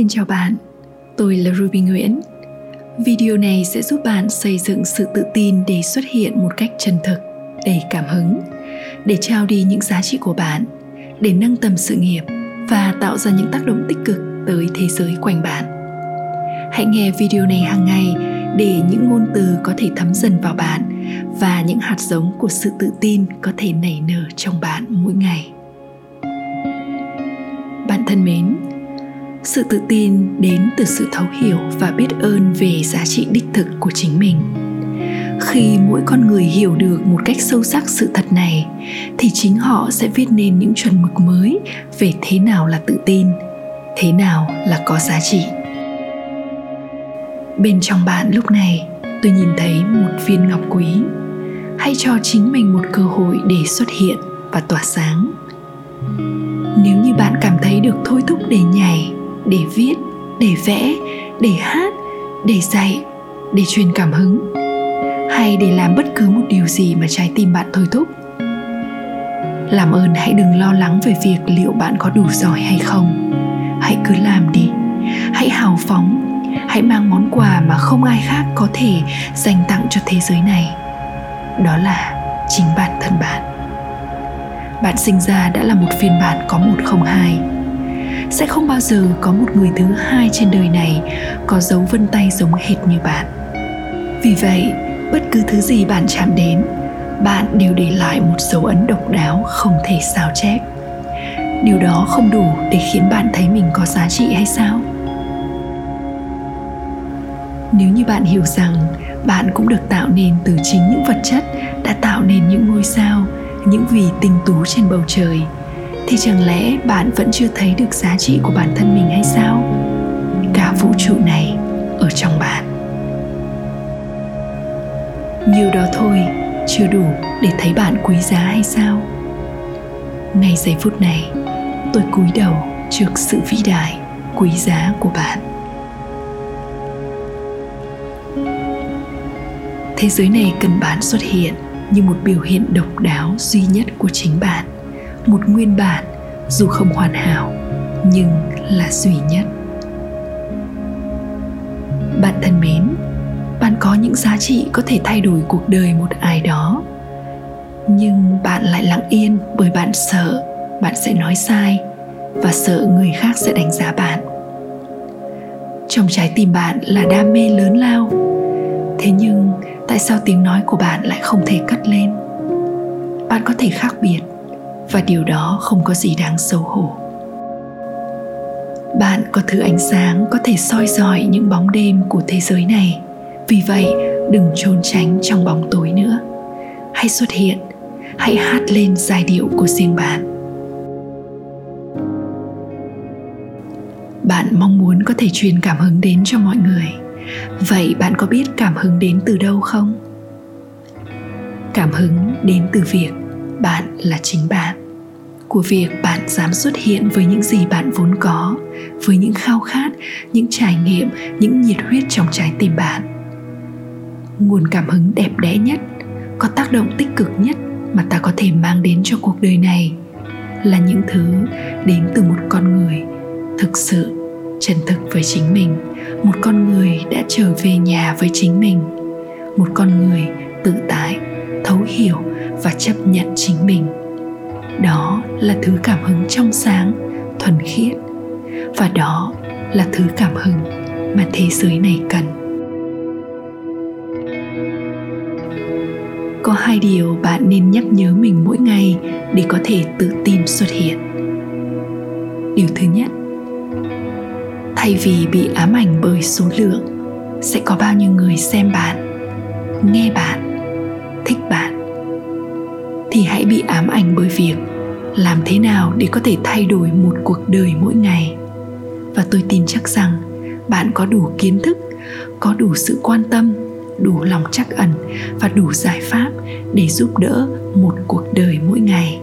Xin chào bạn, tôi là Ruby Nguyễn. Video này sẽ giúp bạn xây dựng sự tự tin để xuất hiện một cách chân thực, đầy cảm hứng, để trao đi những giá trị của bạn, để nâng tầm sự nghiệp và tạo ra những tác động tích cực tới thế giới quanh bạn. Hãy nghe video này hàng ngày để những ngôn từ có thể thấm dần vào bạn và những hạt giống của sự tự tin có thể nảy nở trong bạn mỗi ngày. Bạn thân mến, sự tự tin đến từ sự thấu hiểu và biết ơn về giá trị đích thực của chính mình. Khi mỗi con người hiểu được một cách sâu sắc sự thật này, thì chính họ sẽ viết nên những chuẩn mực mới về thế nào là tự tin, thế nào là có giá trị. Bên trong bạn lúc này, tôi nhìn thấy một viên ngọc quý. Hãy cho chính mình một cơ hội để xuất hiện và tỏa sáng. Nếu như bạn cảm thấy được thôi thúc để nhảy để viết, để vẽ, để hát, để dạy, để truyền cảm hứng, hay để làm bất cứ một điều gì mà trái tim bạn thôi thúc. Làm ơn hãy đừng lo lắng về việc liệu bạn có đủ giỏi hay không. Hãy cứ làm đi. Hãy hào phóng. Hãy mang món quà mà không ai khác có thể dành tặng cho thế giới này. Đó là chính bản thân bạn. Bạn sinh ra đã là một phiên bản có một không hai sẽ không bao giờ có một người thứ hai trên đời này có dấu vân tay giống hệt như bạn. Vì vậy, bất cứ thứ gì bạn chạm đến, bạn đều để lại một dấu ấn độc đáo không thể sao chép. Điều đó không đủ để khiến bạn thấy mình có giá trị hay sao? Nếu như bạn hiểu rằng bạn cũng được tạo nên từ chính những vật chất, đã tạo nên những ngôi sao, những vì tinh tú trên bầu trời thì chẳng lẽ bạn vẫn chưa thấy được giá trị của bản thân mình hay sao? Cả vũ trụ này ở trong bạn. Nhiều đó thôi, chưa đủ để thấy bạn quý giá hay sao? Ngay giây phút này, tôi cúi đầu trước sự vĩ đại, quý giá của bạn. Thế giới này cần bạn xuất hiện như một biểu hiện độc đáo duy nhất của chính bạn một nguyên bản, dù không hoàn hảo, nhưng là duy nhất. Bạn thân mến, bạn có những giá trị có thể thay đổi cuộc đời một ai đó. Nhưng bạn lại lặng yên bởi bạn sợ bạn sẽ nói sai và sợ người khác sẽ đánh giá bạn. Trong trái tim bạn là đam mê lớn lao. Thế nhưng, tại sao tiếng nói của bạn lại không thể cất lên? Bạn có thể khác biệt và điều đó không có gì đáng xấu hổ. Bạn có thứ ánh sáng có thể soi dọi những bóng đêm của thế giới này. Vì vậy, đừng trốn tránh trong bóng tối nữa. Hãy xuất hiện. Hãy hát lên giai điệu của riêng bạn. Bạn mong muốn có thể truyền cảm hứng đến cho mọi người. Vậy bạn có biết cảm hứng đến từ đâu không? Cảm hứng đến từ việc bạn là chính bạn. Của việc bạn dám xuất hiện với những gì bạn vốn có, với những khao khát, những trải nghiệm, những nhiệt huyết trong trái tim bạn. Nguồn cảm hứng đẹp đẽ nhất, có tác động tích cực nhất mà ta có thể mang đến cho cuộc đời này là những thứ đến từ một con người thực sự chân thực với chính mình, một con người đã trở về nhà với chính mình, một con người tự tại, thấu hiểu và chấp nhận chính mình. Đó là thứ cảm hứng trong sáng, thuần khiết. Và đó là thứ cảm hứng mà thế giới này cần. Có hai điều bạn nên nhắc nhớ mình mỗi ngày để có thể tự tin xuất hiện. Điều thứ nhất, thay vì bị ám ảnh bởi số lượng, sẽ có bao nhiêu người xem bạn, nghe bạn, thích bạn thì hãy bị ám ảnh bởi việc làm thế nào để có thể thay đổi một cuộc đời mỗi ngày. Và tôi tin chắc rằng bạn có đủ kiến thức, có đủ sự quan tâm, đủ lòng chắc ẩn và đủ giải pháp để giúp đỡ một cuộc đời mỗi ngày.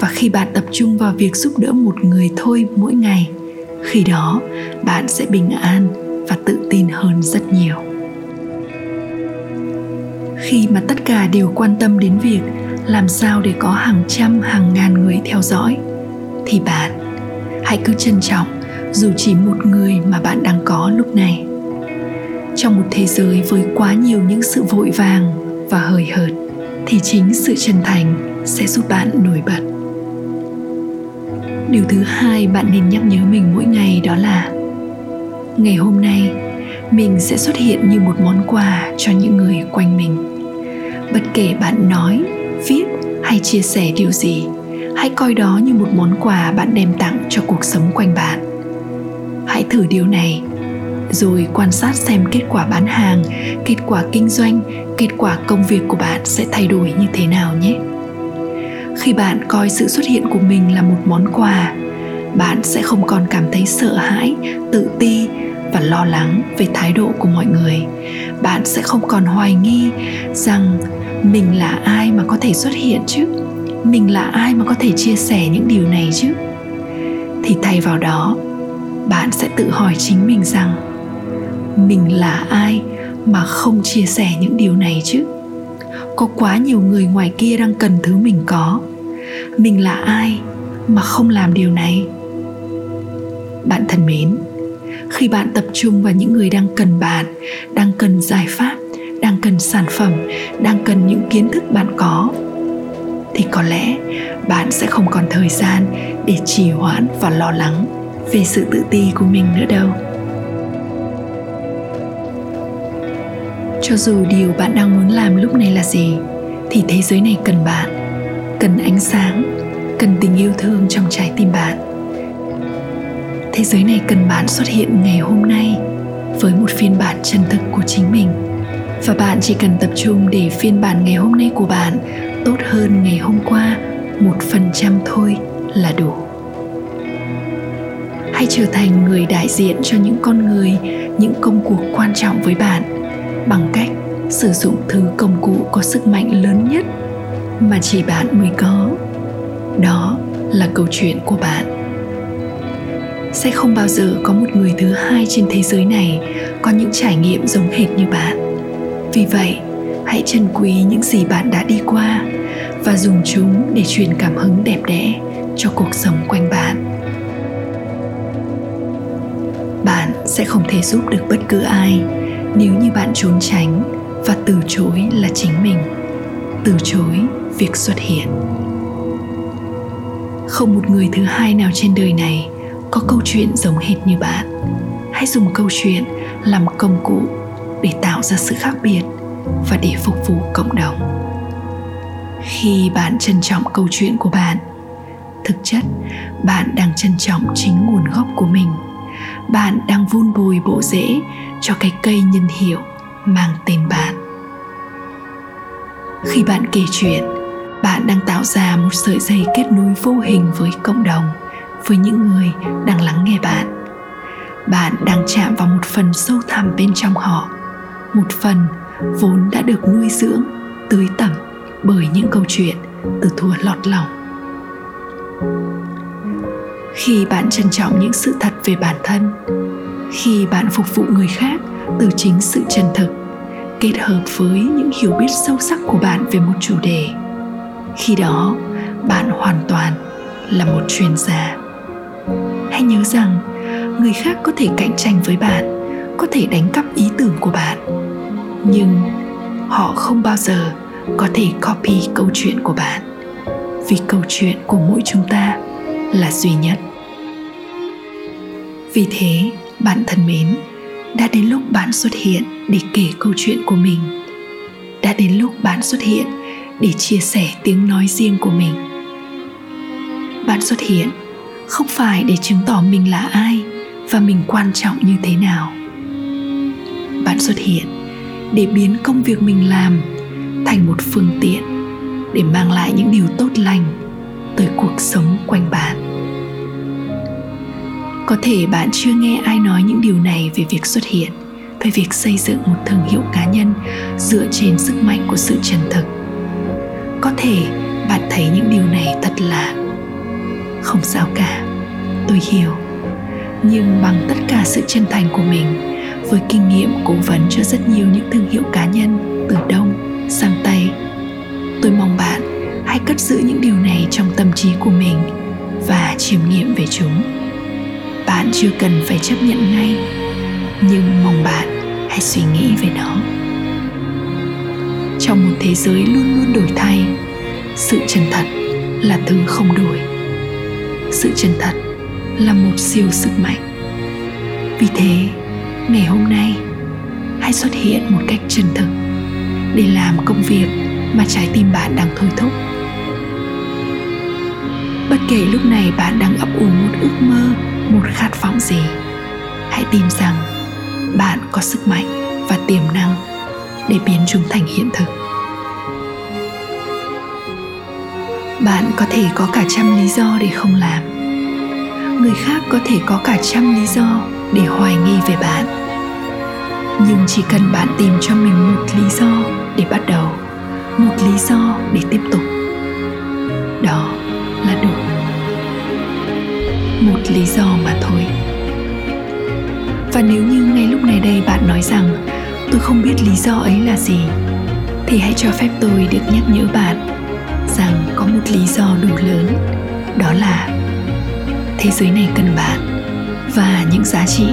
Và khi bạn tập trung vào việc giúp đỡ một người thôi mỗi ngày, khi đó bạn sẽ bình an và tự tin hơn rất nhiều. Khi mà tất cả đều quan tâm đến việc làm sao để có hàng trăm, hàng ngàn người theo dõi? Thì bạn, hãy cứ trân trọng dù chỉ một người mà bạn đang có lúc này. Trong một thế giới với quá nhiều những sự vội vàng và hời hợt, thì chính sự chân thành sẽ giúp bạn nổi bật. Điều thứ hai bạn nên nhắc nhớ mình mỗi ngày đó là, ngày hôm nay, mình sẽ xuất hiện như một món quà cho những người quanh mình. Bất kể bạn nói viết hay chia sẻ điều gì, hãy coi đó như một món quà bạn đem tặng cho cuộc sống quanh bạn. Hãy thử điều này, rồi quan sát xem kết quả bán hàng, kết quả kinh doanh, kết quả công việc của bạn sẽ thay đổi như thế nào nhé. Khi bạn coi sự xuất hiện của mình là một món quà, bạn sẽ không còn cảm thấy sợ hãi, tự ti và lo lắng về thái độ của mọi người. Bạn sẽ không còn hoài nghi rằng mình là ai mà có thể xuất hiện chứ. Mình là ai mà có thể chia sẻ những điều này chứ? Thì thay vào đó, bạn sẽ tự hỏi chính mình rằng, mình là ai mà không chia sẻ những điều này chứ? Có quá nhiều người ngoài kia đang cần thứ mình có. Mình là ai mà không làm điều này? Bạn thân mến khi bạn tập trung vào những người đang cần bạn, đang cần giải pháp, đang cần sản phẩm, đang cần những kiến thức bạn có, thì có lẽ bạn sẽ không còn thời gian để trì hoãn và lo lắng về sự tự ti của mình nữa đâu. Cho dù điều bạn đang muốn làm lúc này là gì, thì thế giới này cần bạn, cần ánh sáng, cần tình yêu thương trong trái tim bạn thế giới này cần bạn xuất hiện ngày hôm nay với một phiên bản chân thực của chính mình. Và bạn chỉ cần tập trung để phiên bản ngày hôm nay của bạn tốt hơn ngày hôm qua một phần trăm thôi là đủ. Hãy trở thành người đại diện cho những con người, những công cuộc quan trọng với bạn bằng cách sử dụng thứ công cụ có sức mạnh lớn nhất mà chỉ bạn mới có. Đó là câu chuyện của bạn sẽ không bao giờ có một người thứ hai trên thế giới này có những trải nghiệm giống hệt như bạn. Vì vậy, hãy trân quý những gì bạn đã đi qua và dùng chúng để truyền cảm hứng đẹp đẽ cho cuộc sống quanh bạn. Bạn sẽ không thể giúp được bất cứ ai nếu như bạn trốn tránh và từ chối là chính mình, từ chối việc xuất hiện. Không một người thứ hai nào trên đời này có câu chuyện giống hệt như bạn. Hãy dùng câu chuyện làm công cụ để tạo ra sự khác biệt và để phục vụ cộng đồng. Khi bạn trân trọng câu chuyện của bạn, thực chất bạn đang trân trọng chính nguồn gốc của mình. Bạn đang vun bồi bộ rễ cho cái cây nhân hiệu mang tên bạn. Khi bạn kể chuyện, bạn đang tạo ra một sợi dây kết nối vô hình với cộng đồng với những người đang lắng nghe bạn. Bạn đang chạm vào một phần sâu thẳm bên trong họ, một phần vốn đã được nuôi dưỡng, tưới tẩm bởi những câu chuyện từ thua lọt lòng. Khi bạn trân trọng những sự thật về bản thân, khi bạn phục vụ người khác từ chính sự chân thực, kết hợp với những hiểu biết sâu sắc của bạn về một chủ đề, khi đó bạn hoàn toàn là một chuyên gia hãy nhớ rằng, người khác có thể cạnh tranh với bạn, có thể đánh cắp ý tưởng của bạn. Nhưng họ không bao giờ có thể copy câu chuyện của bạn, vì câu chuyện của mỗi chúng ta là duy nhất. Vì thế, bạn thân mến, đã đến lúc bạn xuất hiện để kể câu chuyện của mình. Đã đến lúc bạn xuất hiện để chia sẻ tiếng nói riêng của mình. Bạn xuất hiện không phải để chứng tỏ mình là ai và mình quan trọng như thế nào. Bạn xuất hiện để biến công việc mình làm thành một phương tiện để mang lại những điều tốt lành tới cuộc sống quanh bạn. Có thể bạn chưa nghe ai nói những điều này về việc xuất hiện, về việc xây dựng một thương hiệu cá nhân dựa trên sức mạnh của sự chân thực. Có thể bạn thấy những điều này thật lạ không sao cả. Tôi hiểu. Nhưng bằng tất cả sự chân thành của mình, với kinh nghiệm cố vấn cho rất nhiều những thương hiệu cá nhân, từ đông sang tây, tôi mong bạn hãy cất giữ những điều này trong tâm trí của mình và chiêm nghiệm về chúng. Bạn chưa cần phải chấp nhận ngay, nhưng mong bạn hãy suy nghĩ về nó. Trong một thế giới luôn luôn đổi thay, sự chân thật là thứ không đổi sự chân thật là một siêu sức mạnh. Vì thế, ngày hôm nay, hãy xuất hiện một cách chân thực để làm công việc mà trái tim bạn đang thôi thúc. Bất kể lúc này bạn đang ấp ủ một ước mơ, một khát vọng gì, hãy tin rằng bạn có sức mạnh và tiềm năng để biến chúng thành hiện thực. Bạn có thể có cả trăm lý do để không làm. Người khác có thể có cả trăm lý do để hoài nghi về bạn. Nhưng chỉ cần bạn tìm cho mình một lý do để bắt đầu, một lý do để tiếp tục. Đó là đủ. Một lý do mà thôi. Và nếu như ngay lúc này đây bạn nói rằng, tôi không biết lý do ấy là gì thì hãy cho phép tôi được nhắc nhở bạn rằng có một lý do đủ lớn, đó là thế giới này cần bạn và những giá trị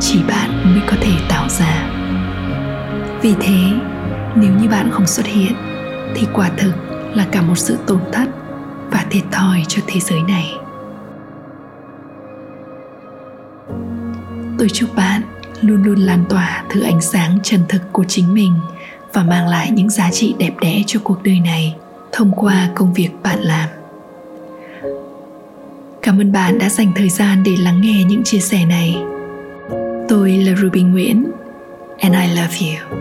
chỉ bạn mới có thể tạo ra. Vì thế, nếu như bạn không xuất hiện, thì quả thực là cả một sự tổn thất và thiệt thòi cho thế giới này. Tôi chúc bạn luôn luôn lan tỏa thứ ánh sáng chân thực của chính mình và mang lại những giá trị đẹp đẽ cho cuộc đời này thông qua công việc bạn làm. Cảm ơn bạn đã dành thời gian để lắng nghe những chia sẻ này. Tôi là ruby nguyễn, and i love you.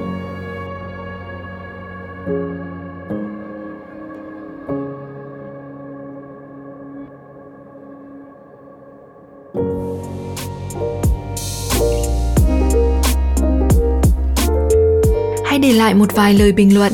Hãy để lại một vài lời bình luận